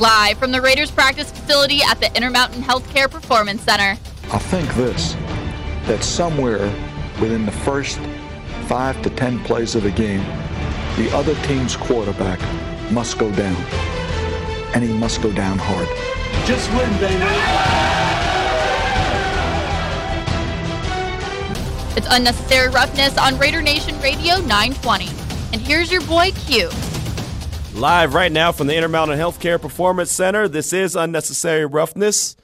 Live from the Raiders practice facility at the Intermountain Healthcare Performance Center. I think this that somewhere within the first five to ten plays of the game, the other team's quarterback must go down. And he must go down hard. Just win, baby. It's Unnecessary Roughness on Raider Nation Radio 920. And here's your boy Q. Live right now from the Intermountain Healthcare Performance Center. This is Unnecessary Roughness.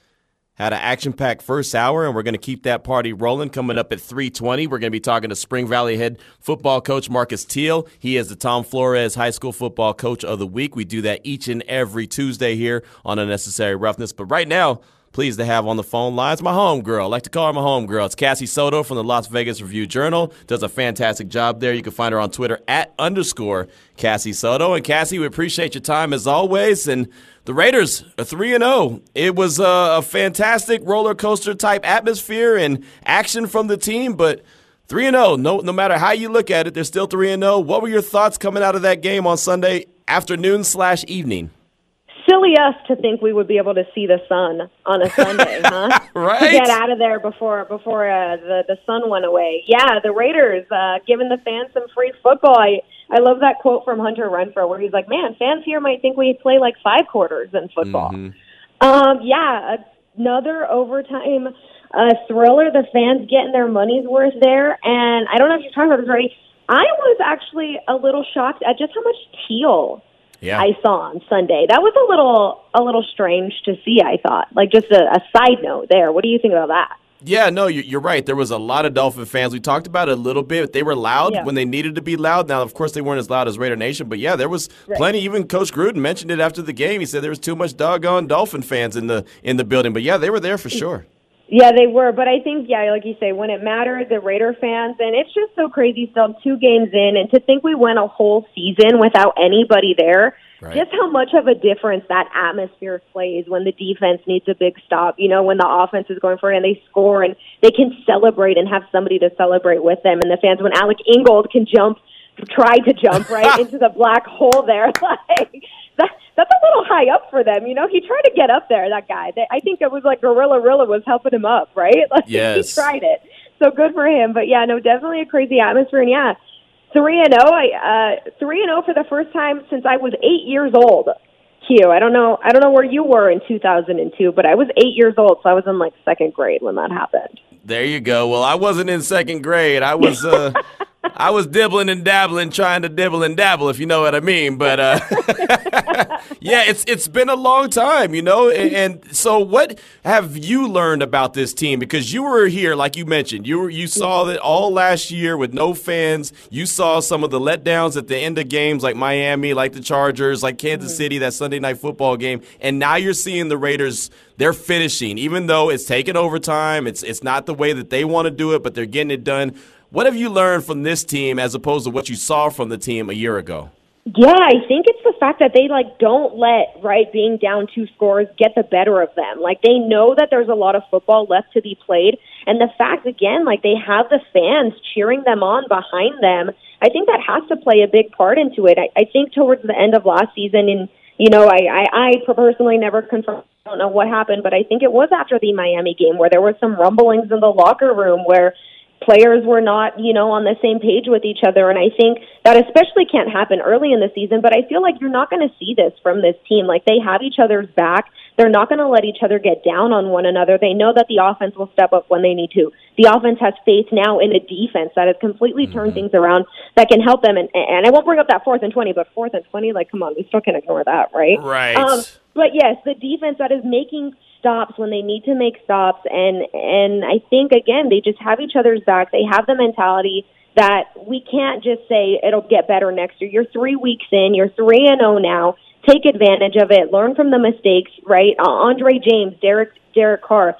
Had an action-packed first hour, and we're going to keep that party rolling. Coming up at 3:20, we're going to be talking to Spring Valley head football coach Marcus Teal. He is the Tom Flores High School Football Coach of the Week. We do that each and every Tuesday here on Unnecessary Roughness. But right now, pleased to have on the phone lines my home girl. I like to call her my home girl. It's Cassie Soto from the Las Vegas Review Journal. Does a fantastic job there. You can find her on Twitter at underscore Cassie Soto. And Cassie, we appreciate your time as always. And the Raiders are 3 and 0. It was a, a fantastic roller coaster type atmosphere and action from the team, but 3 and 0. No no matter how you look at it, they're still 3 and 0. What were your thoughts coming out of that game on Sunday afternoon slash evening? Silly us to think we would be able to see the sun on a Sunday, huh? right. To get out of there before before uh, the the sun went away. Yeah, the Raiders uh, giving the fans some free football. I I love that quote from Hunter Renfrow where he's like, "Man, fans here might think we play like five quarters in football." Mhm. Um, yeah, another overtime uh, thriller. The fans getting their money's worth there, and I don't know if you're talking about this already. I was actually a little shocked at just how much teal Yeah. I saw on Sunday. That was a little a little strange to see. I thought, like just a, a side note there. What do you think about that? Yeah, no, you- you're right. There was a lot of Dolphin fans. We talked about it a little bit. They were loud Yeah. when they needed to be loud. Now, of course, they weren't as loud as Raider Nation, but yeah, there was plenty. Even Coach Gruden mentioned it after the game. He said there was too much doggone Dolphin fans in the in the building. But yeah, they were there for sure. Yeah, they were, but I think yeah, like you say, when it mattered, the Raider fans, and it's just so crazy. Still two games in, and to think we went a whole season without anybody there. Right. Just how much of a difference that atmosphere plays when the defense needs a big stop. You know, when the offense is going for it and they score and they can celebrate and have somebody to celebrate with them. And the fans, when Alec Ingold can jump, try to jump right into the black hole there, like that, that's a little high up for them. You know, he tried to get up there. That guy. They, I think it was like Gorilla Rilla was helping him up, right? Like Yes. he tried it. So good for him. But yeah, no, definitely a crazy atmosphere. And yeah, three and zero. I uh, three and zero for the first time since I was eight years old. Q. I don't know. I don't know where you were in 2002, but I was eight years old, so I was in like second grade when that happened. There you go. Well, I wasn't in second grade. I was uh I was dibbling and dabbling, trying to dibble and dabble, if you know what I mean. But uh yeah, it's it's been a long time, you know. And, and so, what have you learned about this team? Because you were here, like you mentioned, you were you saw it all last year with no fans. You saw some of the letdowns at the end of games, like Miami, like the Chargers, like Kansas mm-hmm. City, that Sunday night football game, and now you're seeing the Raiders. They're finishing, even though it's taken overtime. It's it's not the way that they want to do it, but they're getting it done. What have you learned from this team as opposed to what you saw from the team a year ago? Yeah, I think it's the fact that they like don't let right being down two scores get the better of them. Like they know that there's a lot of football left to be played, and the fact again, like they have the fans cheering them on behind them. I think that has to play a big part into it. I, I think towards the end of last season, and you know, I, I I personally never confirmed. I don't know what happened, but I think it was after the Miami game where there was some rumblings in the locker room where players were not, you know, on the same page with each other. And I think that especially can't happen early in the season, but I feel like you're not going to see this from this team. Like they have each other's back. They're not going to let each other get down on one another. They know that the offense will step up when they need to. The offense has faith now in a defense that has completely turned things around that can help them. And, and I won't bring up that fourth and 20, but fourth and 20, like, come on, we still can't ignore that, right? Right. Um, but yes, the defense that is making stops when they need to make stops, and and I think again they just have each other's back. They have the mentality that we can't just say it'll get better next year. You're three weeks in. You're three and zero now. Take advantage of it. Learn from the mistakes. Right, uh, Andre James, Derek Derek Carr.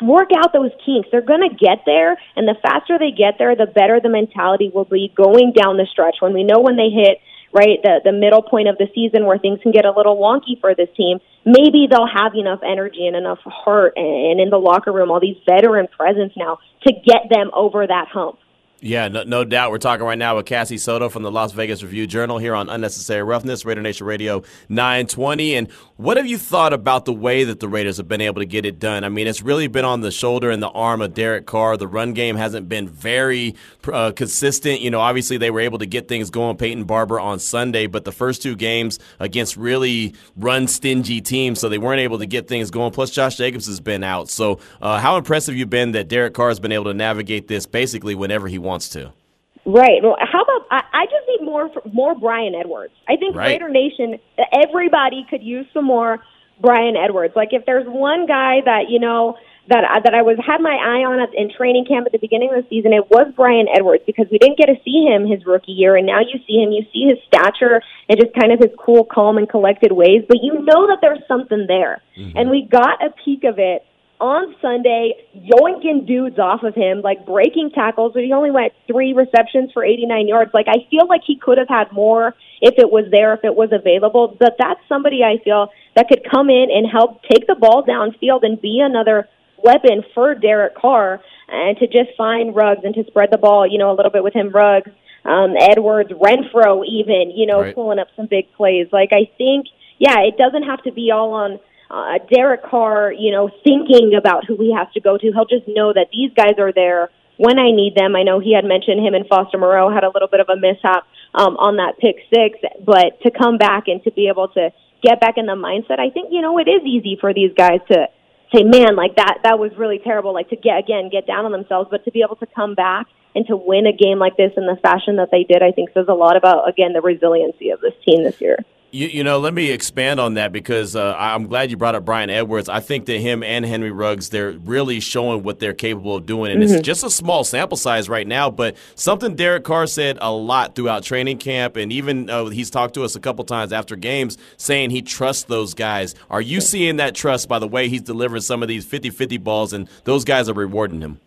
Work out those kinks. They're going to get there, and the faster they get there, the better the mentality will be going down the stretch. When we know when they hit right? The the middle point of the season where things can get a little wonky for this team. Maybe they'll have enough energy and enough heart and, and in the locker room all these veteran presence now to get them over that hump Yeah, no, no, doubt. We're talking right now with Cassie Soto from the Las Vegas Review Journal here on Unnecessary Roughness, Raider Nation Radio 920. And what have you thought about the way that the Raiders have been able to get it done? I mean, it's really been on the shoulder and the arm of Derek Carr. The run game hasn't been very uh, consistent. You know, obviously they were able to get things going, Peyton Barber on Sunday, but the first two games against really run stingy teams, so they weren't able to get things going. Plus, Josh Jacobs has been out. So, uh, how impressive have you been that Derek Carr has been able to navigate this basically whenever he wants to? Right. Well, how about I, I just need more more Bryan Edwards. I think right. Raider Nation, everybody could use some more Bryan Edwards. Like if there's one guy that you know that I, that I was had my eye on at, in training camp at the beginning of the season, it was Bryan Edwards because we didn't get to see him his rookie year, and now you see him. You see his stature and just kind of his cool, calm, and collected ways, but you know that there's something there, mm-hmm. and we got a peek of it on Sunday, yoinking dudes off of him, like breaking tackles, but he only went three receptions for 89 yards. Like, I feel like he could have had more if it was there, if it was available. But that's somebody I feel that could come in and help take the ball downfield and be another weapon for Derek Carr and to just find Ruggs and to spread the ball, you know, a little bit with him, Ruggs, um, Edwards, Renfrow, even, you know, right. pulling up some big plays. Like, I think, yeah, it doesn't have to be all on uh, Derek Carr, you know, thinking about who he has to go to. He'll just know that these guys are there when I need them. I know he had mentioned him and Foster Moreau had a little bit of a mishap um, on that pick six, but to come back and to be able to get back in the mindset, I think you know it is easy for these guys to say, "Man, like that that was really terrible." Like to get again get down on themselves, but to be able to come back and to win a game like this in the fashion that they did, I think says a lot about again the resiliency of this team this year. You, you know, let me expand on that because uh, I'm glad you brought up Bryan Edwards. I think that him and Henry Ruggs, they're really showing what they're capable of doing. And mm-hmm. it's just a small sample size right now, but something Derek Carr said a lot throughout training camp, and even uh, he's talked to us a couple times after games saying he trusts those guys. Are you seeing that trust by the way he's delivering some of these 50 50 balls, and those guys are rewarding him?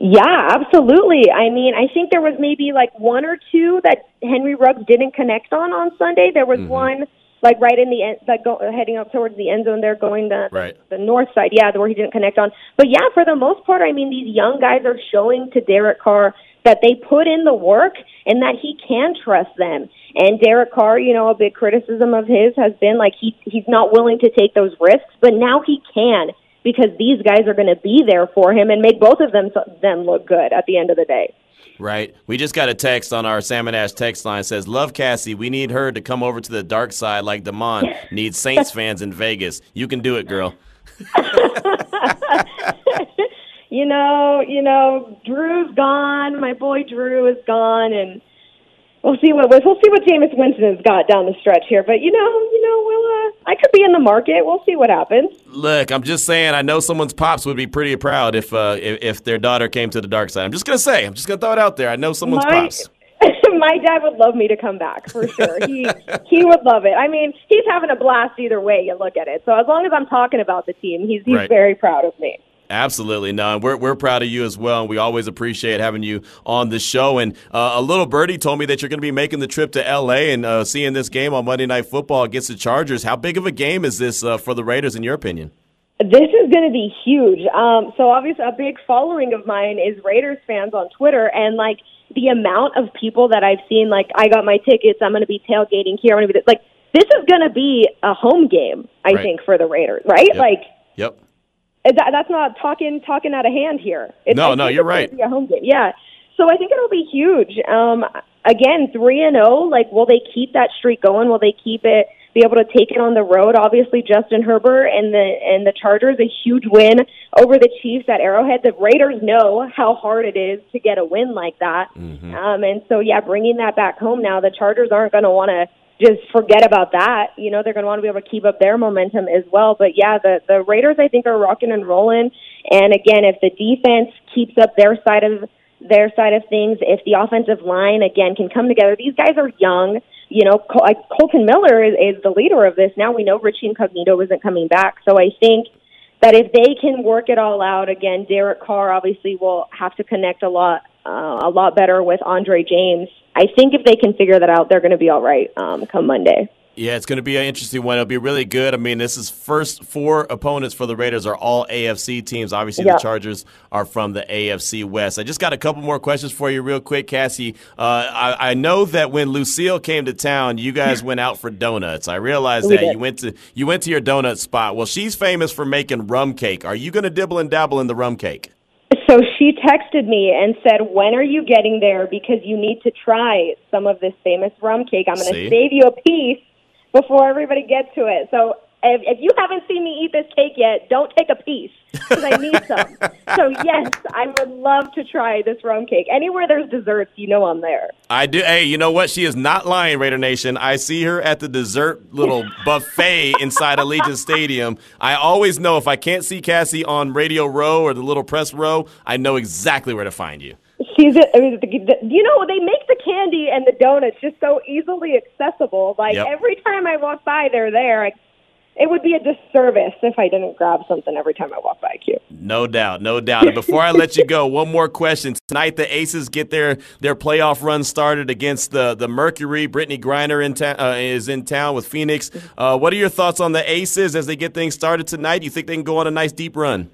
Yeah, absolutely. I mean, I think there was maybe like one or two that Henry Ruggs didn't connect on on Sunday. There was mm-hmm. one like right in the end, like go, heading up towards the end zone there, going the right. the north side. Yeah, the where he didn't connect on. But yeah, for the most part, I mean, these young guys are showing to Derek Carr that they put in the work and that he can trust them. And Derek Carr, you know, a big criticism of his has been like he he's not willing to take those risks, but now he can because these guys are going to be there for him and make both of them them look good at the end of the day. Right. We just got a text on our Salmon Ash text line says, "Love Cassie. We need her to come over to the dark side like Damon needs Saints fans in Vegas. You can do it, girl." you know, you know, Drew's gone. My boy Drew is gone, and we'll see what we'll see what Jameis Winston has got down the stretch here. But you know, you know, we'll uh, I could be in the market. We'll see what happens. Look, I'm just saying. I know someone's pops would be pretty proud if uh, if, if their daughter came to the dark side. I'm just gonna say. I'm just gonna throw it out there. I know someone's My, pops. my dad would love me to come back for sure. He he would love it. I mean, he's having a blast either way you look at it. So as long as I'm talking about the team, he's he's right. very proud of me. Absolutely, no. We're we're proud of you as well, and we always appreciate having you on the show. And uh, a little birdie told me that you're going to be making the trip to L.A. and uh, seeing this game on Monday Night Football against the Chargers. How big of a game is this uh, for the Raiders, in your opinion? This is going to be huge. Um, so obviously, a big following of mine is Raiders fans on Twitter, and like the amount of people that I've seen, like I got my tickets, I'm going to be tailgating here. I'm going to be like, this is going to be a home game, I right. think, for the Raiders, right? Yep. Like, yep that, that's not talking talking out of hand here. It's, no, no, you're right. a home game, yeah. So I think it'll be huge. Um, again, three and zero. Oh, like, will they keep that streak going? Will they keep it? Be able to take it on the road. Obviously, Justin Herbert and the and the Chargers a huge win over the Chiefs at Arrowhead. The Raiders know how hard it is to get a win like that. Mm-hmm. Um, and so, yeah, bringing that back home now, the Chargers aren't going to want to just forget about that. You know, they're going to want to be able to keep up their momentum as well. But yeah, the the Raiders I think are rocking and rolling. And again, if the defense keeps up their side of their side of things, if the offensive line again can come together, these guys are young. You know, Col- like Kolton Miller is, is the leader of this. Now we know Richie Incognito isn't coming back, so I think that if they can work it all out again, Derek Carr obviously will have to connect a lot uh, a lot better with Andre James. I think if they can figure that out, they're going to be all right um, come Monday. Yeah, it's going to be an interesting one. It'll be really good. I mean, this is first four opponents for the Raiders are all AFC teams. Obviously, Yeah. the Chargers are from the AFC West. I just got a couple more questions for you, real quick, Cassie. Uh, I, I know that when Lucille came to town, you guys went out for donuts. I realized We that did. you went to you went to your donut spot. Well, she's famous for making rum cake. Are you going to dibble and dabble in the rum cake? So she texted me and said, "When are you getting there? Because you need to try some of this famous rum cake. I'm going to save you a piece before everybody gets to it." So if, if you haven't seen me eat this cake yet, don't take a piece because I need some. so yes, I would love to try this rum cake. Anywhere there's desserts, you know I'm there. I do. Hey, you know what? She is not lying, Raider Nation. I see her at the dessert little buffet inside Allegiant Stadium. I always know if I can't see Cassie on Radio Row or the little press row, I know exactly where to find you. She's, I mean, the, the, you know, they make the candy and the donuts just so easily accessible. Like Yep. every time I walk by, they're there. I, it would be a disservice if I didn't grab something every time I walk by. Q. No doubt, no doubt. And before I let you go, one more question. Tonight, the Aces get their their playoff run started against the the Mercury. Brittney Griner in ta- uh, is in town with Phoenix. Uh, what are your thoughts on the Aces as they get things started tonight? You think they can go on a nice deep run?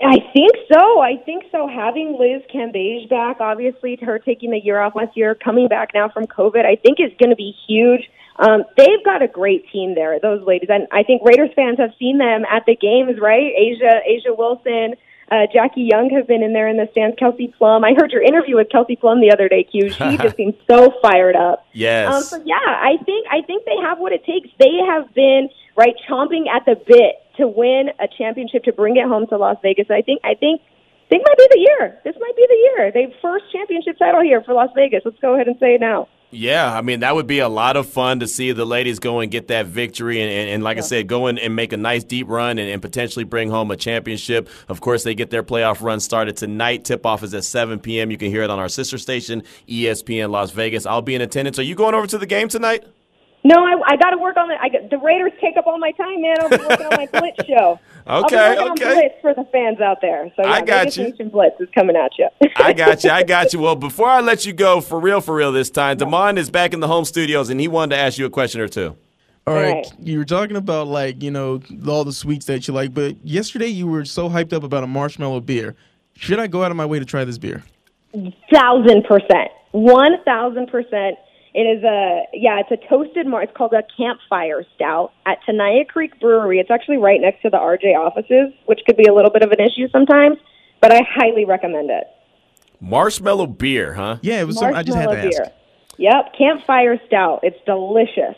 I think so. I think so. Having Liz Cambage back, obviously, her taking the year off last year, coming back now from COVID, I think is going to be huge. Um, they've got a great team there, those ladies, and I think Raiders fans have seen them at the games, right? Asia, A'ja Wilson, uh, Jackie Young have been in there in the stands. Kelsey Plum, I heard your interview with Kelsey Plum the other day. Q, she just seems so fired up. Yes. Um, so yeah, I think I think they have what it takes. They have been right chomping at the bit to win a championship to bring it home to Las Vegas. I think I think I think might be the year. This might be the year. They first championship title here for Las Vegas. Let's go ahead and say it now. Yeah, I mean that would be a lot of fun to see the ladies go and get that victory, and, and, and like I said, go in and make a nice deep run and, and potentially bring home a championship. Of course, they get their playoff run started tonight. Tip off is at 7 p.m. You can hear it on our sister station, ESPN Las Vegas. I'll be in attendance. Are you going over to the game tonight? No, I, I got to work on it. I the Raiders take up all my time, man. I'll be working on my Blitz show. I'll be Okay, working okay. On Blitz for the fans out there. So yeah, I got Vegas you. Nation Blitz is coming at you. I got you. I got you. Well, before I let you go, for real, for real, this time, Damon is back in the home studios, and he wanted to ask you a question or two. All right. Right. You were talking about like, you know, all the sweets that you like, but yesterday you were so hyped up about a marshmallow beer. Should I go out of my way to try this beer? thousand percent, one thousand percent. It is a yeah, it's a toasted mar. It's called a campfire stout at Tenaya Creek Brewery. It's actually right next to the RJ offices, which could be a little bit of an issue sometimes, but I highly recommend it. Marshmallow beer, huh? Yeah, it was some, I just had to Marshmallow ask. beer. Yep, campfire stout. It's delicious.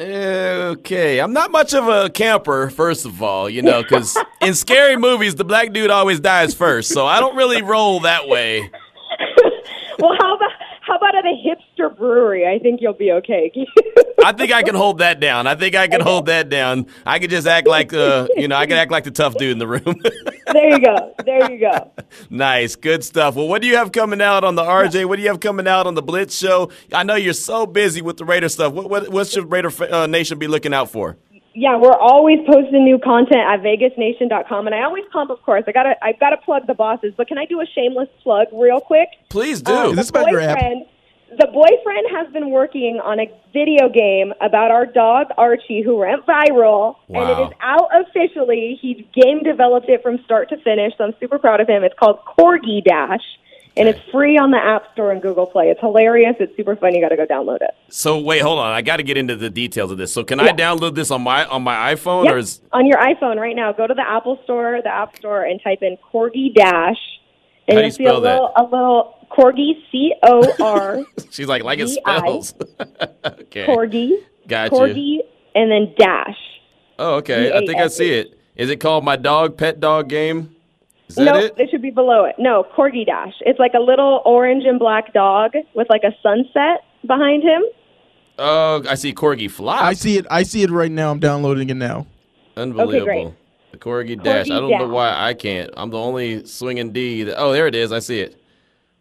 Okay, I'm not much of a camper, first of all, you know, because in scary movies, the black dude always dies first, so I don't really roll that way. well, how about how about at a hipster brewery? I think you'll be okay. I think I can hold that down. I think I can hold that down. I could just act like, uh, you know, I could act like the tough dude in the room. there you go. There you go. nice, good stuff. Well, what do you have coming out on the RJ? What do you have coming out on the Blitz show? I know you're so busy with the Raider stuff. What, what, what should Raider uh, Nation be looking out for? Yeah, we're always posting new content at vegasnation.com, and I always pump, of course. I gotta, I gotta plug the bosses, but can I do a shameless plug real quick? Please do. Um, Is this the about your app? The boyfriend has been working on a video game about our dog Archie, who went viral, and it is out officially. He game developed it from start to finish, so I'm super proud of him. It's called Corgi Dash, and it's free on the App Store and Google Play. It's hilarious. It's super fun. You got to go download it. So wait, hold on. I got to get into the details of this. So can I download this on my on my iPhone Yep. or is on your iPhone right now. Go to the Apple Store, the App Store, and type in Corgi Dash, and How do you'll you see a spell that? little, a little Corgi C O R she's like like it D-I. spells? okay. Corgi, Got you. Corgi, and then Dash. Oh, okay. I think I see it. Is it called my dog pet dog game? Is that nope, it? should be below it. No, Corgi Dash. It's like a little orange and black dog with like a sunset behind him. Oh, I see Corgi Flop. I see it. I see it right now. I'm downloading it now. Unbelievable. great. The Corgi Dash. I don't know why I can't. I'm the only swinging D. That, oh, there it is. I see it.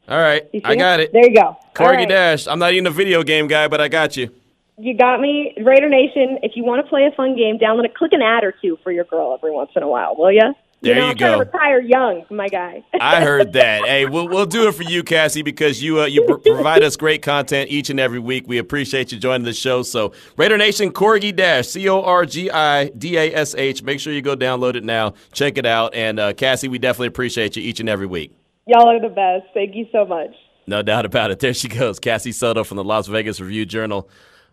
All right. I got it. There you go. Corgi right. Dash. I'm not even a video game guy, but I got you. You got me, Raider Nation. If you want to play a fun game, download it. Click an ad or two for your girl every once in a while, will you? There you, know, you go. to retire young, my guy. I heard that. Hey, we'll we'll do it for you, Cassie, because you uh, you pr- provide us great content each and every week. We appreciate you joining the show. So, Raider Nation Corgi Dash C O R G I D A S H. Make sure you go download it now, check it out, and uh, Cassie, we definitely appreciate you each and every week. Y'all are the best. Thank you so much. No doubt about it. There she goes, Cassie Soto from the Las Vegas Review Journal.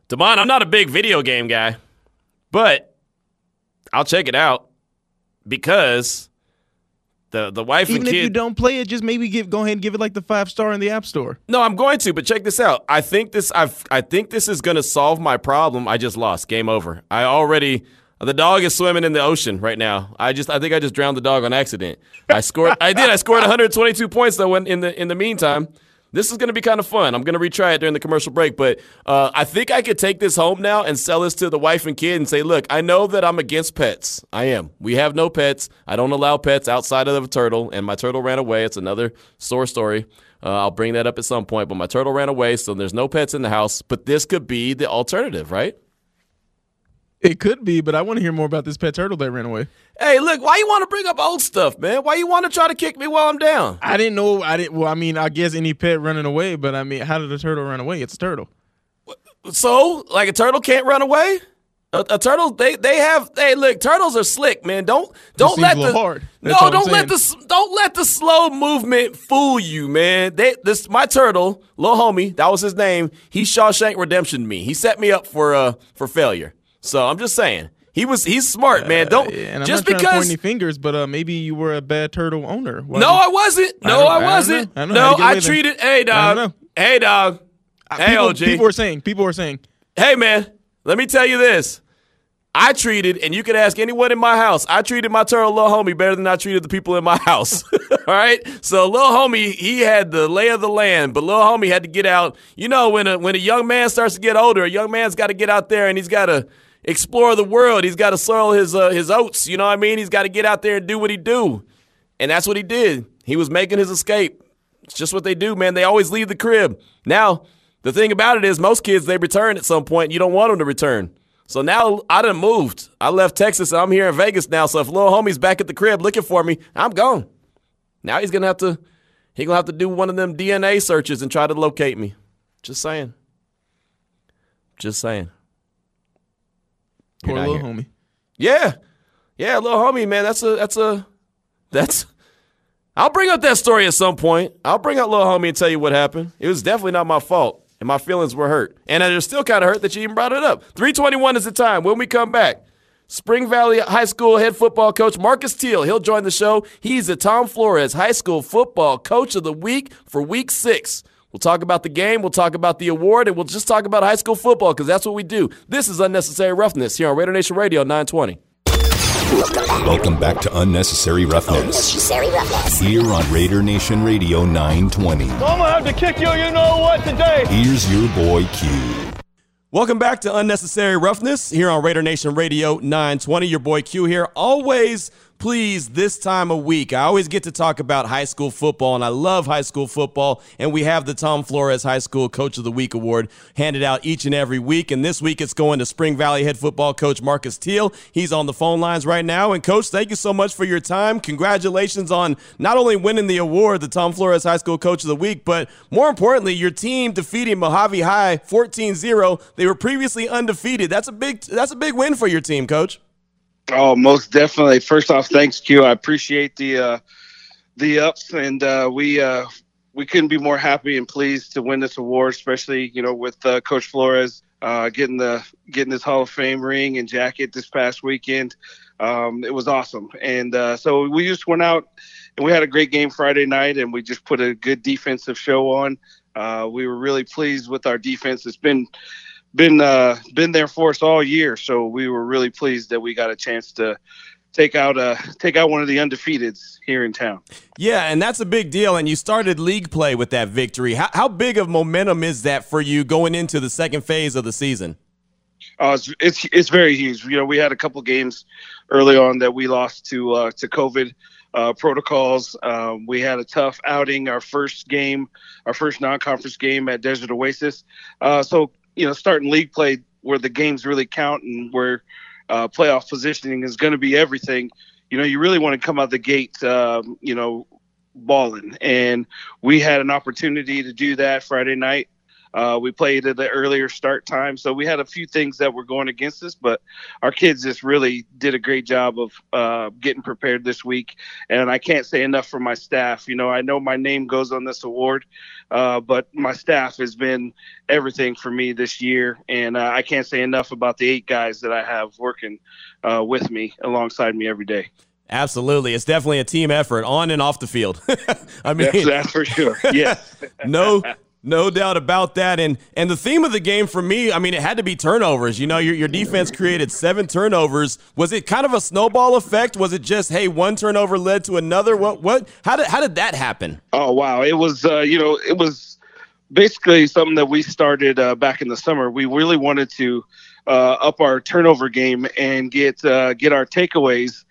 Damon, I'm not a big video game guy, but I'll check it out because the the wife Even if kid. you don't play it, just maybe give go ahead and give it like the five star in the app store. No, I'm going to, but check this out. I think this I've I think this is going to solve my problem. I just lost. Game over. I already the dog is swimming in the ocean right now. I just I think I just drowned the dog on accident. I scored I did. I scored 122 points though in, in the in the meantime. This is going to be kind of fun. I'm going to retry it during the commercial break, but uh, I think I could take this home now and sell this to the wife and kid and say, "Look, I know that I'm against pets. I am. We have no pets. I don't allow pets outside of a turtle, and my turtle ran away. It's another sore story. Uh, I'll bring that up at some point, but my turtle ran away, so there's no pets in the house. But this could be the alternative, right? It could be, but I want to hear more about this pet turtle that ran away. Hey, look, why you want to bring up old stuff, man? Why you want to try to kick me while I'm down? I didn't know. I didn't. Well, I mean, I guess any pet running away, but I mean, how did a turtle run away? It's a turtle. So, like a turtle can't run away? A, a turtle, they they have. Hey, look, turtles are slick, man. Don't don't let the hard. That's no, don't let the don't let the slow movement fool you, man. They this my turtle, little homie, that was his name. He Shawshank Redemption me. He set me up for uh for failure. So I'm just saying. He was he's smart, man. Don't Yeah, and I'm just not trying to because point any fingers, but uh, maybe you were a bad turtle owner. Why No, I wasn't. No, I, I wasn't. I. No, How'd you get I away then? treated. Hey, dog. Hey, dog. Hey, people, OG. people are saying. People are saying. Hey, man, let me tell you this. I treated, and you could ask anyone in my house, I treated my turtle little homie better than I treated the people in my house. All right? So little homie, he had the lay of the land, but little homie had to get out. You know, when a when a young man starts to get older, a young man's got to get out there and he's got to explore the world. He's got to soil his uh, his oats. You know what I mean? He's got to get out there and do what he do. And that's what he did. He was making his escape. It's just what they do, man. They always leave the crib. Now, the thing about it is, most kids they return at some point. You don't want them to return. So now I done moved. I left Texas I'm here in Vegas now. So if little homie's back at the crib looking for me, I'm gone. Now he's gonna have to he gonna have to do one of them DNA searches and try to locate me. Just saying. Just saying. Poor little here. homie. Yeah. Yeah, little homie, man. That's a that's a that's I'll bring up that story at some point. I'll bring up little homie and tell you what happened. It was definitely not my fault. And my feelings were hurt. And they're still kind of hurt that you even brought it up. 321 is the time. When we come back, Spring Valley High School head football coach Marcus Teal. He'll join the show. He's the Tom Flores High School Football Coach of the Week for Week Six. We'll talk about the game, we'll talk about the award, and we'll just talk about high school football because that's what we do. This is Unnecessary Roughness here on Raider Nation Radio 920. Welcome back to Unnecessary Roughness. Unnecessary roughness. Here on Raider Nation Radio 920. I'm gonna have to kick you, you know what, today. Here's your boy Q. Welcome back to Unnecessary Roughness here on Raider Nation Radio 920. Your boy Q here. Always pleased this time of week. I always get to talk about high school football, and I love high school football. And we have the Tom Flores High School Coach of the Week award handed out each and every week. And this week it's going to Spring Valley head football coach Marcus Teal. He's on the phone lines right now. And, Coach, thank you so much for your time. Congratulations on not only winning the award, the Tom Flores High School Coach of the Week, but more importantly, your team defeating Mojave High 14-0. They were previously undefeated. That's a big that's a big win for your team, Coach. Oh, most definitely. First off, thanks, Q. I appreciate the uh, the ups, and uh, we uh, we couldn't be more happy and pleased to win this award, especially you know with uh, Coach Flores uh, getting the getting his Hall of Fame ring and jacket this past weekend. Um, it was awesome, and uh, so we just went out and we had a great game Friday night, and we just put a good defensive show on. Uh, we were really pleased with our defense. It's been been uh, been there for us all year. So we were really pleased that we got a chance to take out uh, take out one of the undefeateds here in town. Yeah, and that's a big deal. And you started league play with that victory. How, how big of momentum is that for you going into the second phase of the season? Uh, it's, it's it's very huge. You know, we had a couple games early on that we lost to uh, to COVID uh, protocols. Um, we had a tough outing. Our first game, our first non-conference game at Desert Oasis. Uh, so you know, starting league play where the games really count and where uh, playoff positioning is going to be everything. you know, you really want to come out the gate, um, you know, balling. And we had an opportunity to do that Friday night. Uh, we played at the earlier start time, so we had a few things that were going against us, but our kids just really did a great job of uh, getting prepared this week. And I can't say enough for my staff. You know, I know my name goes on this award, uh, but my staff has been everything for me this year, and uh, I can't say enough about the eight guys that I have working uh, with me alongside me every day. Absolutely. It's definitely a team effort on and off the field. I mean, that's, that's for sure. Yes. no no doubt about that. And and the theme of the game for me, I mean, it had to be turnovers. You know, your, your defense created seven turnovers. Was it kind of a snowball effect? Was it just, hey, one turnover led to another? What what how did how did that happen? Oh wow. It was uh, you know, it was basically something that we started uh, back in the summer. We really wanted to uh, up our turnover game and get uh, get our takeaways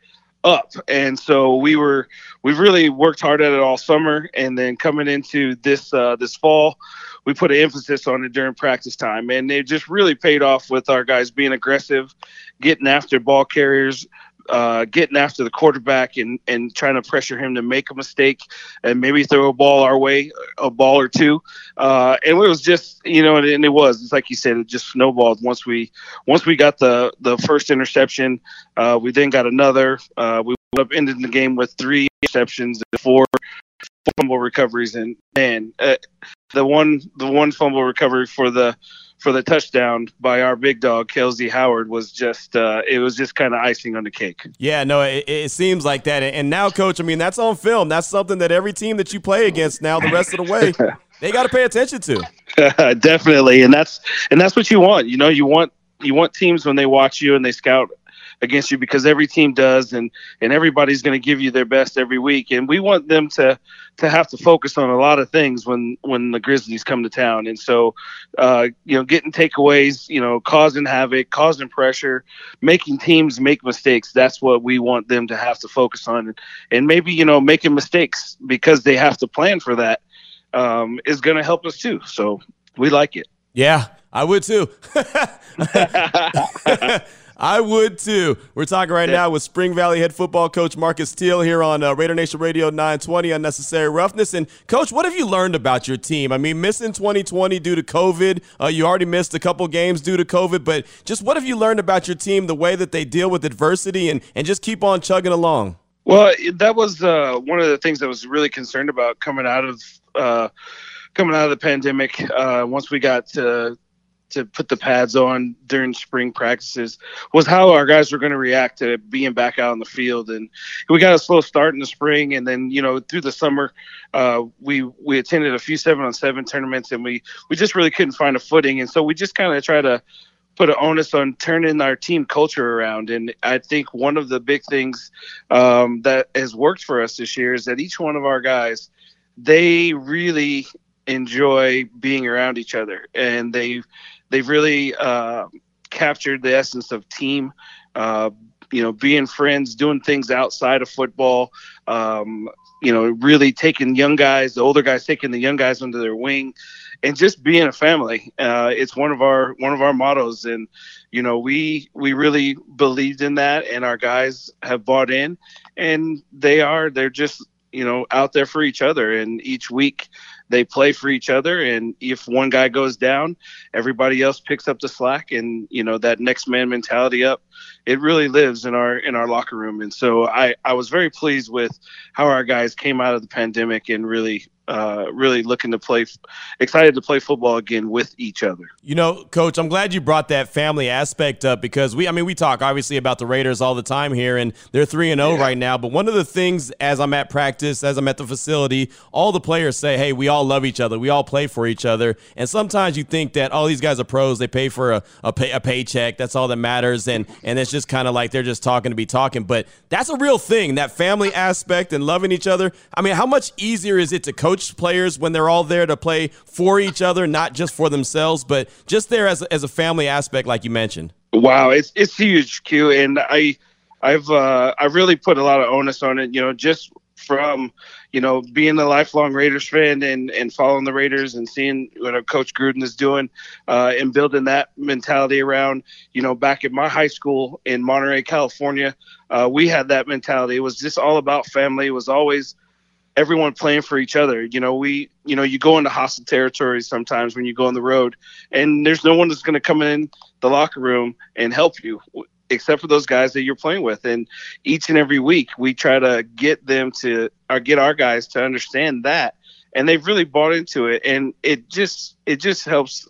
up. And so we were we really worked hard at it all summer, and then coming into this uh, this fall, we put an emphasis on it during practice time, and it just really paid off with our guys being aggressive, getting after ball carriers, uh, getting after the quarterback and, and trying to pressure him to make a mistake and maybe throw a ball our way, a ball or two. Uh, and it was just, you know, and, and, it was, it's like you said, it just snowballed once we, once we got the, the first interception, uh, we then got another, uh, we up ended the game with three interceptions and four fumble recoveries. And man, uh, the one, the one fumble recovery for the, for the touchdown by our big dog Kelsey Howard was just uh, it was just kind of icing on the cake. Yeah, no, it, it, seems like that. And now, coach, I mean that's on film. That's something that every team that you play against now the rest of the way they got to pay attention to. Definitely, and that's and that's what you want. You know, you want you want teams when they watch you and they scout against you because every team does and and everybody's going to give you their best every week. And we want them to to have to focus on a lot of things when when the grizzlies come to town. And so uh, you know getting takeaways you know causing havoc causing pressure making teams make mistakes that's what we want them to have to focus on. And maybe you know making mistakes because they have to plan for that um, is going to help us too. So we like it. Yeah I would too. I would too. We're talking right now with Spring Valley head football coach Marcus Teal here on uh, Raider Nation Radio 920 Unnecessary Roughness. And, coach, what have you learned about your team? I mean, missing 2020 due to COVID. Uh, you already missed a couple games due to COVID, but just what have you learned about your team, the way that they deal with adversity, and, and just keep on chugging along? Well, that was uh, one of the things I was really concerned about coming out of uh, coming out of the pandemic. Uh, once we got to to put the pads on during spring practices was how our guys were going to react to being back out on the field. And we got a slow start in the spring, and then you know through the summer, uh, we we attended a few seven on seven tournaments, and we we just really couldn't find a footing, and so we just kind of try to put an onus on turning our team culture around. And I think one of the big things um, that has worked for us this year is that each one of our guys, they really enjoy being around each other and they they've really uh, captured the essence of team. Uh, you know, being friends, doing things outside of football. Um, you know, really taking young guys, the older guys taking the young guys under their wing, and just being a family. Uh, it's one of our one of our mottos, and you know, we we really believed in that, and our guys have bought in, and they are they're just you know out there for each other, and each week they play for each other and if one guy goes down everybody else picks up the slack and you know that next man mentality up. It really lives in our in our locker room. And so i i was very pleased with how our guys came out of the pandemic and really uh, really looking to play, excited to play football again with each other. You know, Coach, I'm glad you brought that family aspect up because we, I mean, we talk obviously about the Raiders all the time here, and they're three and zero oh right now. But one of the things, as I'm at practice, as I'm at the facility, all the players say, "Hey, we all love each other. We all play for each other." And sometimes you think that all oh, these guys are pros; they pay for a a, pay, a paycheck. That's all that matters, and and it's just kind of like they're just talking to be talking. But that's a real thing. That family aspect and loving each other. I mean, how much easier is it to coach? Coach players when they're all there to play for each other, not just for themselves, but just there as a, as a family aspect, like you mentioned. Wow, it's it's huge, Q, and I I've uh, I really put a lot of onus on it. You know, just from you know being a lifelong Raiders fan and and following the Raiders and seeing what Coach Gruden is doing uh, and building that mentality around you know back in my high school in Monterey, California, uh, we had that mentality. It was just all about family. It was always everyone playing for each other. You know, we, you know, you go into hostile territories sometimes when you go on the road, and there's no one that's going to come in the locker room and help you except for those guys that you're playing with. And each and every week, we try to get them to, or get our guys to understand that, and they've really bought into it, and it just, it just helps,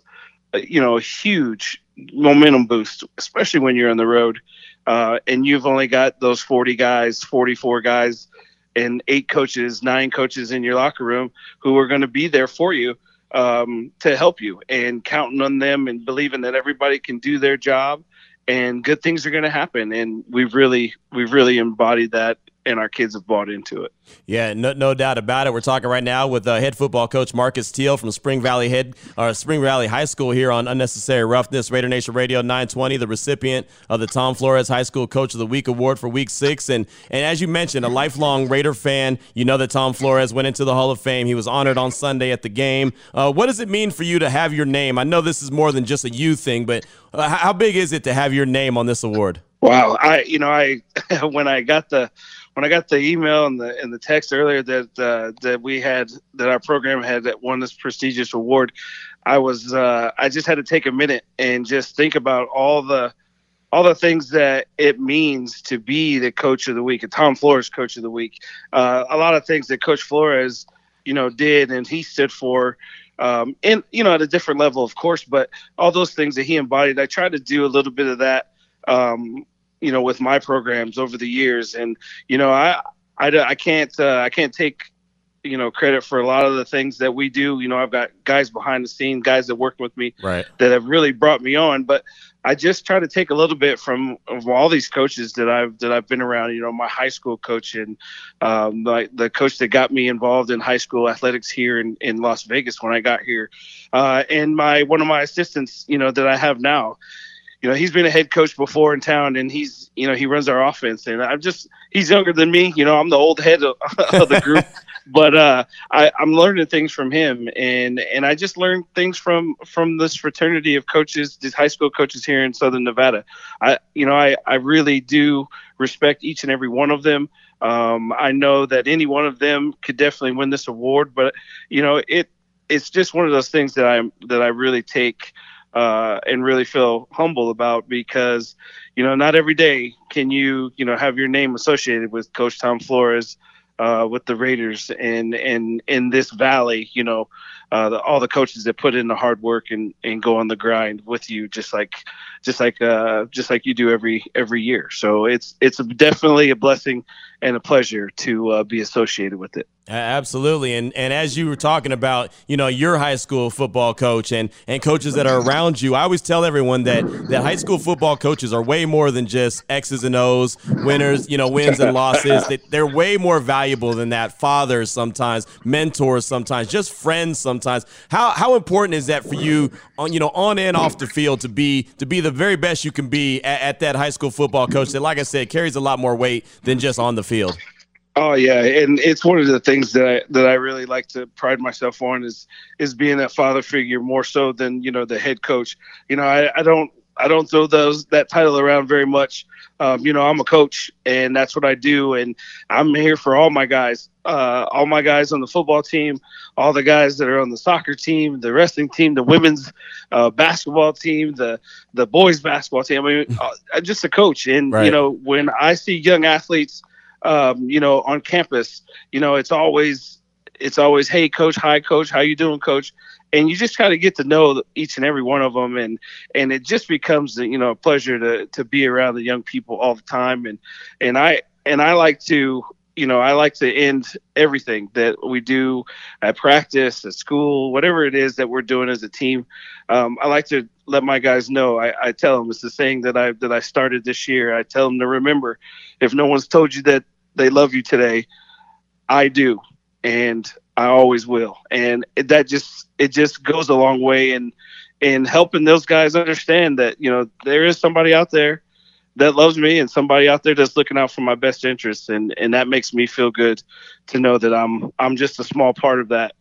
you know, a huge momentum boost, especially when you're on the road. Uh, and you've only got those 40 guys, 44 guys and eight coaches, nine coaches in your locker room who are going to be there for you um, to help you and counting on them and believing that everybody can do their job and good things are going to happen. And we've really, we've really embodied that and our kids have bought into it. Yeah, no, no doubt about it. We're talking right now with uh, head football coach Marcus Teal from Spring Valley Head or Spring Valley High School here on Unnecessary Roughness, Raider Nation Radio 920, the recipient of the Tom Flores High School Coach of the Week award for Week Six, and and as you mentioned, a lifelong Raider fan. You know that Tom Flores went into the Hall of Fame. He was honored on Sunday at the game. Uh, what does it mean for you to have your name? I know this is more than just a you thing, but uh, how big is it to have your name on this award? Wow, I you know I when I got the when I got the email and the and the text earlier that uh, that we had that our program had that won this prestigious award, I was uh, I just had to take a minute and just think about all the all the things that it means to be the coach of the week, a Tom Flores coach of the week. Uh, a lot of things that Coach Flores, you know, did and he stood for. Um, and you know, at a different level, of course, but all those things that he embodied, I tried to do a little bit of that um, you know, with my programs over the years. And, you know, I, I, I can't, uh, I can't take, you know, credit for a lot of the things that we do. You know, I've got guys behind the scene, guys that work with me right. that have really brought me on, but I just try to take a little bit from of all these coaches that I've that I've been around. You know, my high school coach and um, my, the coach that got me involved in high school athletics here in, in Las Vegas when I got here, uh, and my one of my assistants, you know, that I have now you know, he's been a head coach before in town, and he's, you know, he runs our offense. And I'm just, he's younger than me. You know, I'm the old head of, of the group, but uh, I, I'm learning things from him, and and I just learned things from from this fraternity of coaches, these high school coaches here in Southern Nevada. I, you know, I I really do respect each and every one of them. Um, I know that any one of them could definitely win this award, but you know, it it's just one of those things that I'm that I really take uh, and really feel humble about because you know not every day can you you know have your name associated with Coach Tom Flores uh, with the Raiders and and in this valley you know uh, the, all the coaches that put in the hard work and, and go on the grind with you just like just like uh, just like you do every every year so it's it's definitely a blessing and a pleasure to uh, be associated with it Absolutely, and and as you were talking about, you know, your high school football coach and and coaches that are around you, I always tell everyone that that high school football coaches are way more than just X's and O's, winners, you know, wins and losses. They, they're way more valuable than that. Fathers sometimes, mentors sometimes, just friends sometimes. How how important is that for you on you know on and off the field to be to be the very best you can be at, at that high school football coach that, like I said, carries a lot more weight than just on the field. Oh yeah, and it's one of the things that I that I really like to pride myself on is is being that father figure more so than you know the head coach. You know, I, I don't I don't throw those that title around very much. Um, you know, I'm a coach, and that's what I do, and I'm here for all my guys, uh, all my guys on the football team, all the guys that are on the soccer team, the wrestling team, the women's uh, basketball team, the the boys basketball team. I mean, uh, I'm just a coach, and right. you know, when I see young athletes um, you know, on campus, you know, it's always it's always, hey, coach, hi, coach, how you doing, coach? And you just kind of get to know each and every one of them, and and it just becomes you know a pleasure to to be around the young people all the time, and and I and I like to you know, I like to end everything that we do at practice, at school, whatever it is that we're doing as a team. Um, I like to let my guys know. I, I, tell them it's the saying that I that I started this year. I tell them to remember, if no one's told you that they love you today. I do, and I always will, and that just it just goes a long way in in helping those guys understand that you know there is somebody out there that loves me and somebody out there that's looking out for my best interests, and and that makes me feel good to know that I'm I'm just a small part of that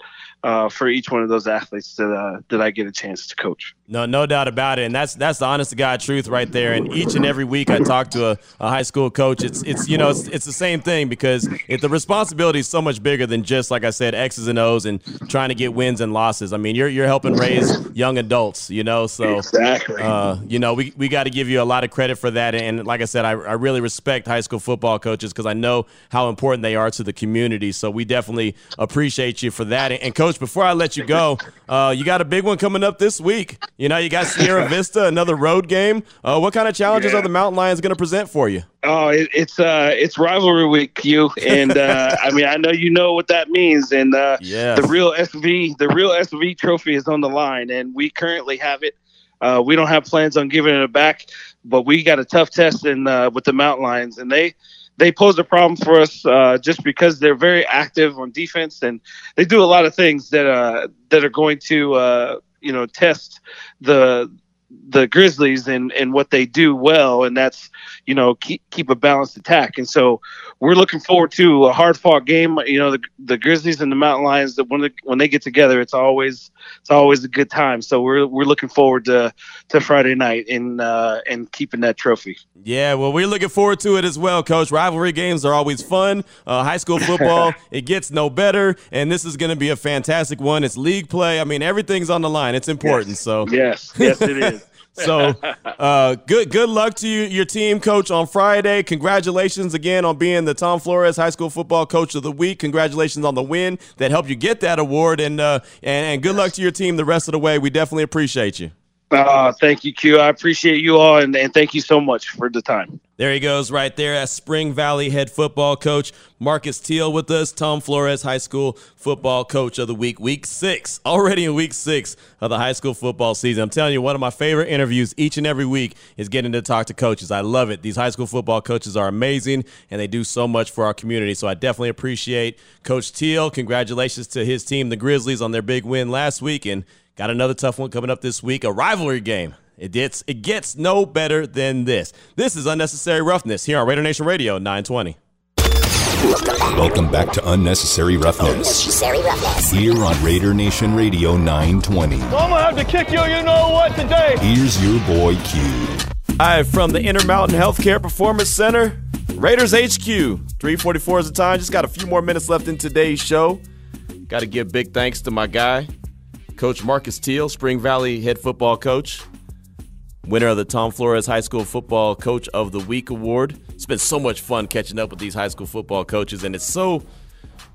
uh, for each one of those athletes that uh, that I get a chance to coach. No, no doubt about it, and that's that's the honest to God truth right there. And each and every week I talk to a, a high school coach. It's it's you know it's, it's the same thing because it, the responsibility is so much bigger than just like I said X's and O's and trying to get wins and losses. I mean you're you're helping raise young adults, you know. So exactly, uh, you know we we got to give you a lot of credit for that. And like I said, I, I really respect high school football coaches because I know how important they are to the community. So we definitely appreciate you for that. And, and coach, before I let you go, uh, you got a big one coming up this week. You know, you got Sierra Vista, another road game. Uh, what kind of challenges Yeah. are the Mountain Lions going to present for you? Oh, it, it's uh, it's rivalry week, you and uh, I mean, I know you know what that means, and uh, Yes. the real SV, the real SV trophy is on the line, and we currently have it. Uh, we don't have plans on giving it back, but we got a tough test in uh, with the Mountain Lions, and they they pose a problem for us uh, just because they're very active on defense, and they do a lot of things that uh, that are going to uh, you know test the the Grizzlies and and what they do well, and that's you know keep keep a balanced attack. And so we're looking forward to a hard fought game. You know the the Grizzlies and the Mountain Lions that when they, when they get together, it's always it's always a good time. So we're we're looking forward to to Friday night and uh, and keeping that trophy. Yeah, well, we're looking forward to it as well, Coach. Rivalry games are always fun. Uh, high school football, it gets no better, and this is going to be a fantastic one. It's league play. I mean, everything's on the line. It's important. So, Yes, yes, it is. So uh, good good luck to you, your team, Coach, on Friday. Congratulations again on being the Tom Flores High School Football Coach of the Week. Congratulations on the win that helped you get that award, and uh, and, and good luck to your team the rest of the way. We definitely appreciate you. Uh, thank you, Q. I appreciate you all, and, and thank you so much for the time. There he goes, right there as Spring Valley head football coach Marcus Teal with us, Tom Flores High School Football Coach of the Week, week six, already in week six of the high school football season. I'm telling you, one of my favorite interviews each and every week is getting to talk to coaches. I love it. These high school football coaches are amazing and they do so much for our community. So I definitely appreciate Coach Teal. Congratulations to his team, the Grizzlies, on their big win last week. And got another tough one coming up this week, a rivalry game. It gets it gets no better than this. This is unnecessary roughness here on Raider Nation Radio 920. Welcome back to Unnecessary Roughness. Unnecessary roughness. Here on Raider Nation Radio 920. I'm gonna have to kick you, you know what, today. Here's your boy Q. Hi from the Intermountain Healthcare Performance Center, Raiders HQ. 344 is the time. Just got a few more minutes left in today's show. Got to give big thanks to my guy, Coach Marcus Teal, Spring Valley head football coach, winner of the Tom Flores High School Football Coach of the Week award. It's been so much fun catching up with these high school football coaches, and it's so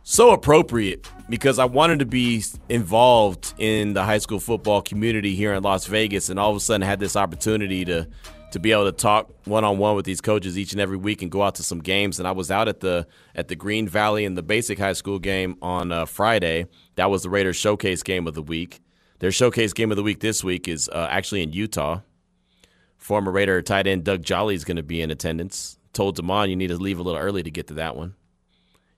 so appropriate because I wanted to be involved in the high school football community here in Las Vegas, and all of a sudden had this opportunity to to be able to talk one on one with these coaches each and every week and go out to some games. And I was out at the at the Green Valley in the basic high school game on uh, Friday. That was the Raiders showcase game of the week. Their showcase game of the week this week is uh, actually in Utah. Former Raider tight end Doug Jolley is going to be in attendance. Told Damon you need to leave a little early to get to that one.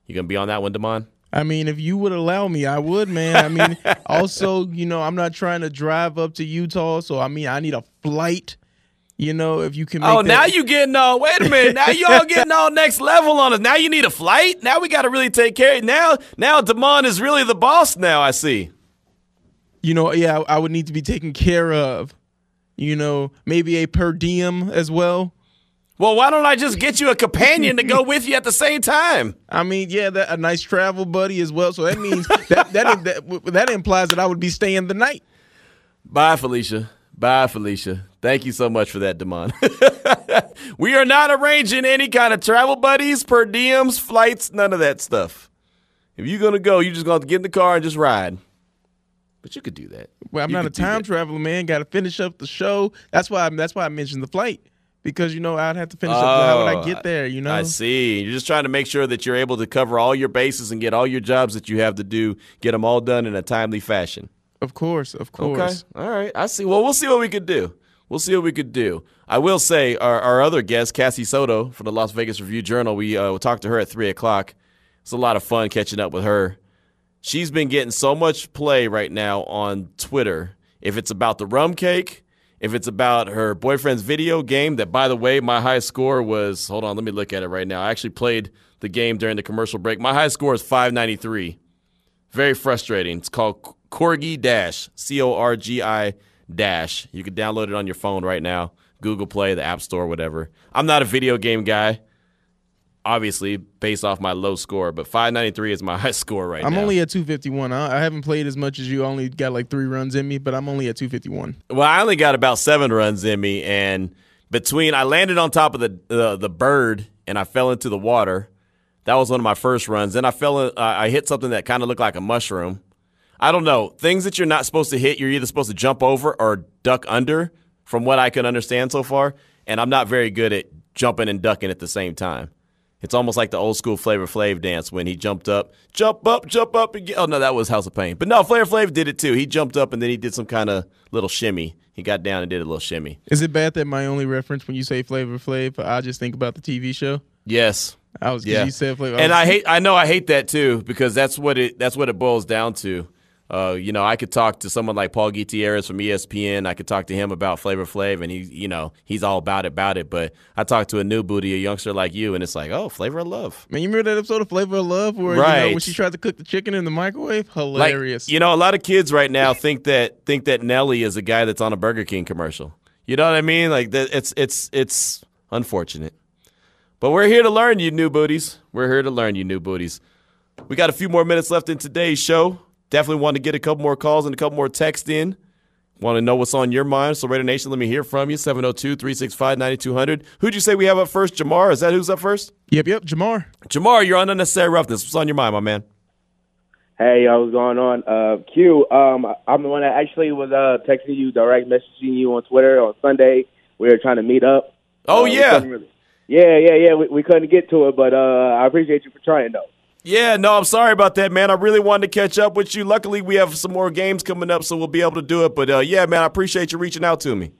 You gonna be on that one, Damon? I mean, if you would allow me, I would, man. I mean, also, you know, I'm not trying to drive up to Utah, so I mean, I need a flight. You know, if you can. Oh, make Oh, that- now you getting on. Wait a minute. Now you all getting on next level on us. Now you need a flight. Now we got to really take care. of Now, now Damon is really the boss. Now I see. you know, yeah, I would need to be taken care of. You know, maybe a per diem as well. Well, why don't I just get you a companion to go with you at the same time? I mean, yeah, that a nice travel buddy as well. So that means that that that, that implies that I would be staying the night. Bye, Felicia. Bye, Felicia. Thank you so much for that, Damon. we are not arranging any kind of travel buddies, per diems, flights, none of that stuff. If you're gonna go, you're just gonna get in the car and just ride. But you could do that. Well, I'm You not a time traveler, man. Got to finish up the show. That's why. That's why I mentioned the flight because you know I'd have to finish up. How would I Oh, get there? You know. I see. You're just trying to make sure that you're able to cover all your bases and get all your jobs that you have to do, get them all done in a timely fashion. Of course, of course. Okay. All right. I see. Well, we'll see what we could do. We'll see what we could do. I will say our, our other guest, Cassie Soto from the Las Vegas Review Journal, we uh, talked to her at 3 o'clock. It's a lot of fun catching up with her. She's been getting so much play right now on Twitter. If it's about the rum cake, if it's about her boyfriend's video game, that by the way, my high score was hold on, let me look at it right now. I actually played the game during the commercial break. My high score is 593. Very frustrating. It's called Corgi Dash, C O R G I Dash. You can download it on your phone right now, Google Play, the App Store, whatever. I'm not a video game guy, obviously, based off my low score, but 593 is my high score right now. I'm only at 251. I, I haven't played as much as you. I only got like three runs in me, but I'm only at 251. Well, I only got about seven runs in me, and between I landed on top of the uh, the bird and I fell into the water. That was one of my first runs. Then I fell. In, uh, I hit something that kind of looked like a mushroom. I don't know things that you're not supposed to hit. You're either supposed to jump over or duck under, from what I can understand so far. And I'm not very good at jumping and ducking at the same time. It's almost like the old school Flavor Flav dance when he jumped up, jump up, jump up again. Oh no, that was House of Pain. But no, Flavor Flav did it too. He jumped up and then he did some kind of little shimmy. He got down and did a little shimmy. Is it bad that my only reference when you say Flavor Flav, I just think about the TV show? Yes. I was Yeah. you said Flavor, and was- I hate. I know I hate that too because that's what it. That's what it boils down to. Uh, you know, I could talk to someone like Paul Gutierrez from ESPN. I could talk to him about Flavor Flav, and he, you know, he's all about it, about it. But I talk to a new booty, a youngster like you, and it's like, oh, Flavor of Love. Man, you remember that episode of Flavor of Love where you know, Right. when she tried to cook the chicken in the microwave? Like, Hilarious. you know, a lot of kids right now think that think that Nelly is a guy that's on a Burger King commercial. You know what I mean? Like that. It's it's it's unfortunate. But we're here to learn, you new booties. We're here to learn, you new booties. We got a few more minutes left in today's show. Definitely want to get a couple more calls and a couple more texts in. Want to know what's on your mind? So, Raider Nation, let me hear from you. 702 365 9200. Who'd you say we have up first? Jamar? Is that who's up first? Yep, yep, Jamar. Jamar, you're on Unnecessary Roughness. What's on your mind, my man? Hey, uh, what's going on? Uh, Q, um, I'm the one that actually was uh, texting you, direct messaging you on Twitter on Sunday. We were trying to meet up. Oh, Uh, yeah. couldn't really- yeah, yeah, yeah. We, we couldn't get to it, but uh, I appreciate you for trying, though. Yeah, no, I'm sorry about that, man. I really wanted to catch up with you. Luckily, we have some more games coming up, so we'll be able to do it. But uh, yeah, man, I appreciate you reaching out to me.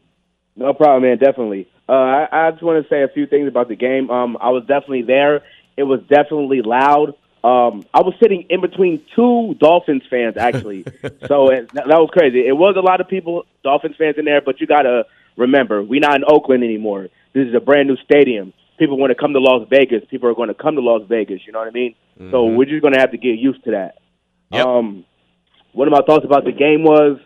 No problem, man. Definitely. Uh, I, I just want to say a few things about the game. Um, I was definitely there. It was definitely loud. Um, I was sitting in between two Dolphins fans, actually. so it, that, was crazy. It was a lot of people, Dolphins fans in there, but you got to remember, we're not in Oakland anymore. This is a brand new stadium. People want to come to Las Vegas. People are going to come to Las Vegas. You know what I mean? So we're just going to have to get used to that. Yep. Um, one of my thoughts about the game was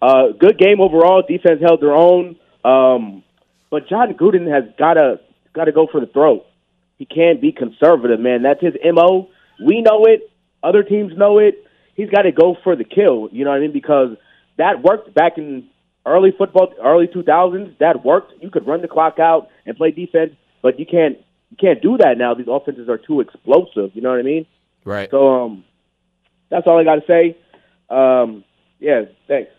uh, good game overall. Defense held their own, um, but Jon Gruden has got to got to go for the throat. He can't be conservative, man. That's his mo. We know it. Other teams know it. He's got to go for the kill. You know what I mean? Because that worked back in early football, early 2000s. That worked. You could run the clock out and play defense, but you can't you can't do that now. These offenses are too explosive. You know what I mean? Right. So um, that's all I got to say. Um, yeah, thanks.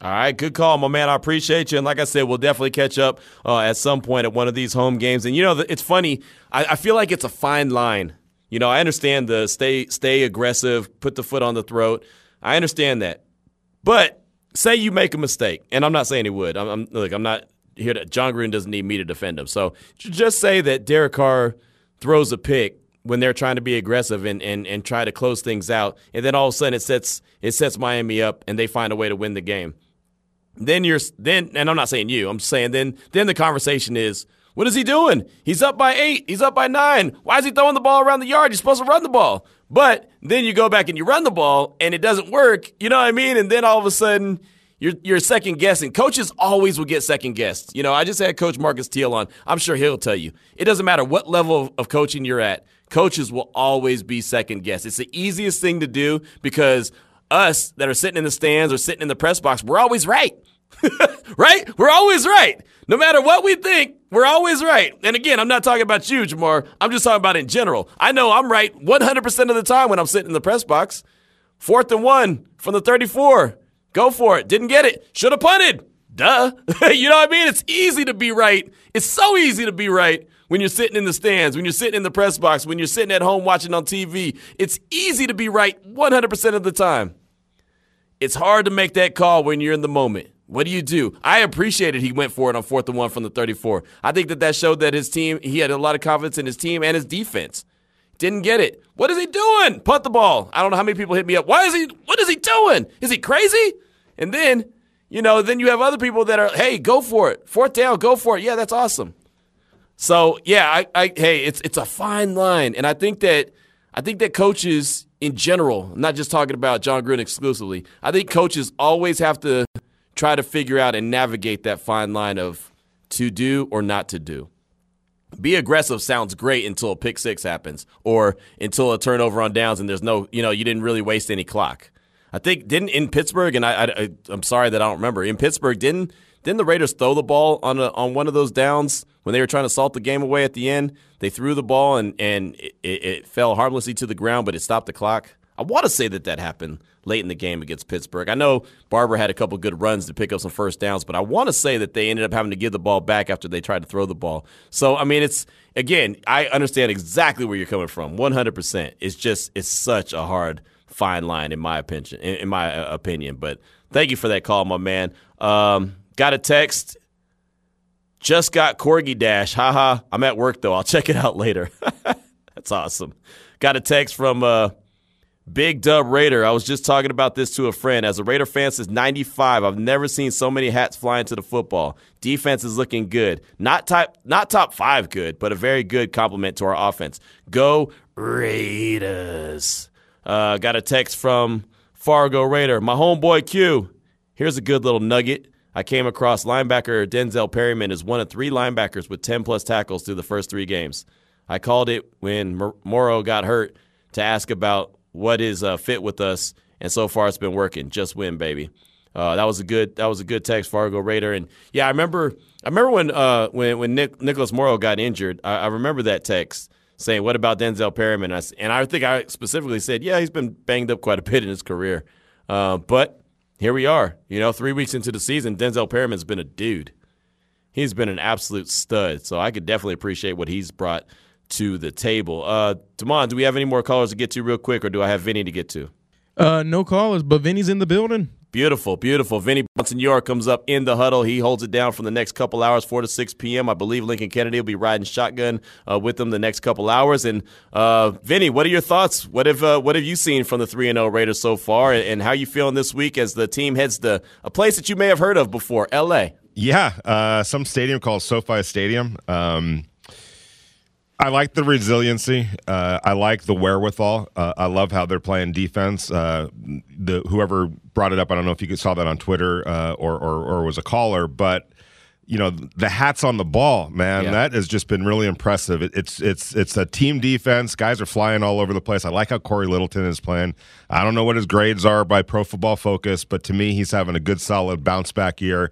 All right, good call, my man. I appreciate you. And like I said, we'll definitely catch up uh, at some point at one of these home games. And you know, it's funny. I, I feel like it's a fine line. You know, I understand the stay stay aggressive, put the foot on the throat. I understand that. But say you make a mistake, and I'm not saying he would. I'm, I'm look, I'm not here. To, Jon Gruden doesn't need me to defend him. So just say that Derek Carr throws a pick when they're trying to be aggressive and, and, and try to close things out, and then all of a sudden it sets it sets Miami up, and they find a way to win the game then you're then and I'm not saying you, I'm saying then then the conversation is what is he doing? He's up by eight, he's up by nine. Why is he throwing the ball around the yard? You're supposed to run the ball. But then you go back and you run the ball and it doesn't work, you know what I mean? And then all of a sudden you're you're second guessing. Coaches always will get second guessed. You know, I just had Coach Marcus Teal on. I'm sure he'll tell you. It doesn't matter what level of, coaching you're at, coaches will always be second guessed. It's the easiest thing to do because us that are sitting in the stands or sitting in the press box, we're always right. right? We're always right. No matter what we think, we're always right. And again, I'm not talking about you, Jamar. I'm just talking about in general. I know I'm right 100% of the time when I'm sitting in the press box. Fourth and one from the 34. Go for it. Didn't get it. Should have punted. Duh. you know what I mean? It's easy to be right. It's so easy to be right when you're sitting in the stands, when you're sitting in the press box, when you're sitting at home watching on TV. It's easy to be right 100% of the time. It's hard to make that call when you're in the moment. What do you do? I appreciated he went for it on fourth and one from the 34. I think that that showed that his team, he had a lot of confidence in his team and his defense. Didn't get it. What is he doing? Punt the ball. I don't know how many people hit me up. Why is he, what is he doing? Is he crazy? And then, You know, then you have other people that are, hey, go for it. Fourth down, go for it. Yeah, that's awesome. So yeah, I, I hey, it's it's a fine line, and I think that I think that coaches in general, I'm not just talking about Jon Gruden exclusively. I think coaches always have to try to figure out and navigate that fine line of to do or not to do. Be aggressive sounds great until a pick six happens or until a turnover on downs and there's no, you know, you didn't really waste any clock. I think didn't in Pittsburgh, and I, I I'm sorry that I don't remember. In Pittsburgh, didn't didn't the Raiders throw the ball on a, on one of those downs when they were trying to salt the game away at the end? They threw the ball and and it, it fell harmlessly to the ground, but it stopped the clock. I want to say that that happened late in the game against Pittsburgh. I know Barber had a couple good runs to pick up some first downs, but I want to say that they ended up having to give the ball back after they tried to throw the ball. So I mean, it's again, I understand exactly where you're coming from, 100. percent It's just it's such a hard fine line in my opinion. In, my uh, opinion, but thank you for that call, my man. Um, got a text. Just got Corgi Dash. Haha. I'm at work though. I'll check it out later. That's awesome. Got a text from uh, Big Dub Raider. I was just talking about this to a friend. As a Raider fan since 95, I've never seen so many hats flying to the football. Defense is looking good. Not top, not top five good, but a very good complement to our offense. Go Raiders. Uh, got a text from Fargo Raider. My homeboy Q. Here's a good little nugget. I came across linebacker Denzel Perryman as one of three linebackers with 10 plus tackles through the first three games. I called it when Morrow got hurt to ask about what is uh, fit with us, and so far it's been working. Just win, baby. Uh, that was a good that was a good text, Fargo Raider, and yeah, I remember I remember when uh, when when Nick, Nicholas Morrow got injured. I, I remember that text saying, "What about Denzel Perryman?" I, and I think I specifically said, "Yeah, he's been banged up quite a bit in his career, uh, but here we are. You know, three weeks into the season, Denzel Perryman's been a dude. He's been an absolute stud. So I could definitely appreciate what he's brought to the table. Uh, Damon, do we have any more callers to get to real quick, or do I have Vinny to get to? Uh, no callers, but Vinny's in the building. Beautiful, beautiful. Vinny Bonsignore comes up in the huddle. He holds it down for the next couple hours, 4 to 6 p.m. I believe Lincoln Kennedy will be riding shotgun uh, with them the next couple hours. And uh, Vinny, what are your thoughts? What have uh, what have you seen from the 3 0 Raiders so far? And, and how you feeling this week as the team heads to a place that you may have heard of before, L.A.? Yeah, uh, some stadium called SoFi Stadium. Um, I like the resiliency. Uh, I like the wherewithal. Uh, I love how they're playing defense. Uh, the whoever brought it up, I don't know if you saw that on Twitter uh, or, or, or was a caller, but you know the hats on the ball, man. Yeah. That has just been really impressive. It, it's it's it's a team defense. Guys are flying all over the place. I like how Cory Littleton is playing. I don't know what his grades are by Pro Football Focus, but to me, he's having a good, solid bounce back year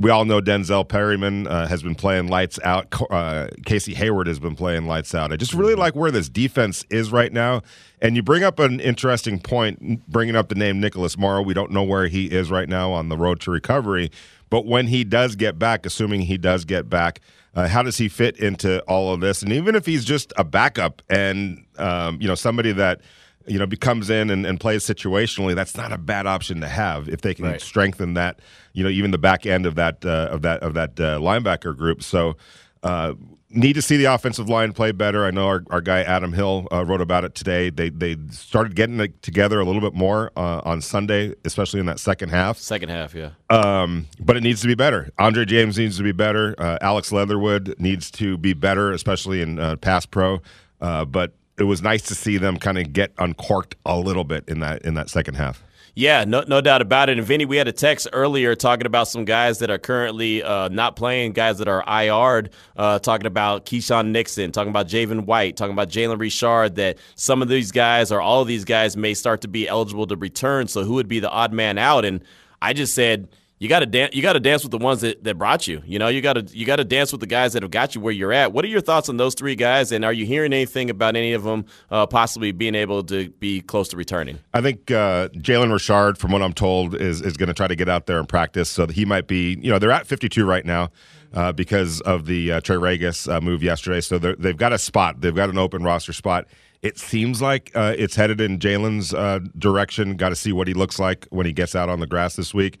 we all know Denzel Perryman uh, has been playing lights out. Uh, Casey Hayward has been playing lights out. I just really like where this defense is right now. And you bring up an interesting point, bringing up the name Nicholas Morrow. We don't know where he is right now on the road to recovery. But when he does get back, assuming he does get back, uh, how does he fit into all of this? And even if he's just a backup and um, you know somebody that you know, comes in and, and, plays situationally, that's not a bad option to have if they can right. strengthen that, you know, even the back end of that uh, of that of that uh, linebacker group. So. Uh, need to see the offensive line play better. I know our, our guy Adam Hill uh, wrote about it today. They they started getting it together a little bit more uh, on Sunday, especially in that second half. Second half, yeah. Um, but it needs to be better. Andre James needs to be better. Uh, Alex Leatherwood needs to be better, especially in uh, pass pro. Uh, but it was nice to see them kind of get uncorked a little bit in that in that second half. Yeah, no, no doubt about it. And Vinny, we had a text earlier talking about some guys that are currently uh, not playing, guys that are IR'd, uh, talking about Keisean Nixon, talking about Javin White, talking about Jalen Richard, that some of these guys or all of these guys may start to be eligible to return. So who would be the odd man out? And I just said, you got to dance. You got to dance with the ones that, that brought you. You know, you got to you got to dance with the guys that have got you where you're at. What are your thoughts on those three guys? And are you hearing anything about any of them uh, possibly being able to be close to returning? I think uh, Jalen Richard, from what I'm told, is is going to try to get out there and practice. So he might be. You know, they're at 52 right now. Uh, because of the uh, Trey Ragas uh, move yesterday, so they've got a spot. They've got an open roster spot. It seems like uh, it's headed in Jalen's uh, direction. Got to see what he looks like when he gets out on the grass this week.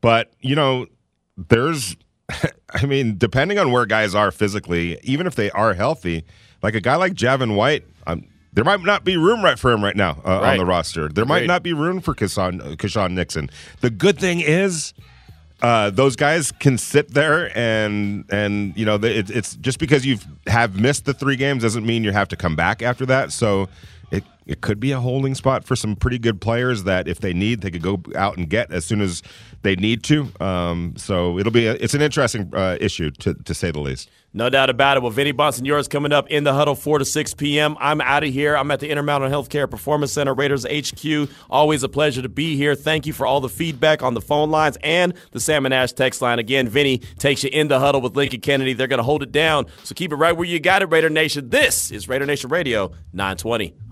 But you know, there's, I mean, depending on where guys are physically, even if they are healthy, like a guy like Javin White, um, there might not be room right for him right now uh, right. on the roster. There might not be room for Keisean, Keisean Nixon. The good thing is, uh, those guys can sit there and and you know it, it's just because you have missed the three games doesn't mean you have to come back after that. So it it could be a holding spot for some pretty good players that if they need they could go out and get as soon as they need to. Um, so it'll be a, it's an interesting uh, issue to to say the least. No doubt about it. Well, Vinny Bonsignore coming up in the huddle 4 to 6 p.m. I'm out of here. I'm at the Intermountain Healthcare Performance Center, Raiders HQ. Always a pleasure to be here. Thank you for all the feedback on the phone lines and the Salmon Ash text line. Again, Vinny takes you in the huddle with Lincoln Kennedy. They're going to hold it down. So keep it right where you got it, Raider Nation. This is Raider Nation Radio 920.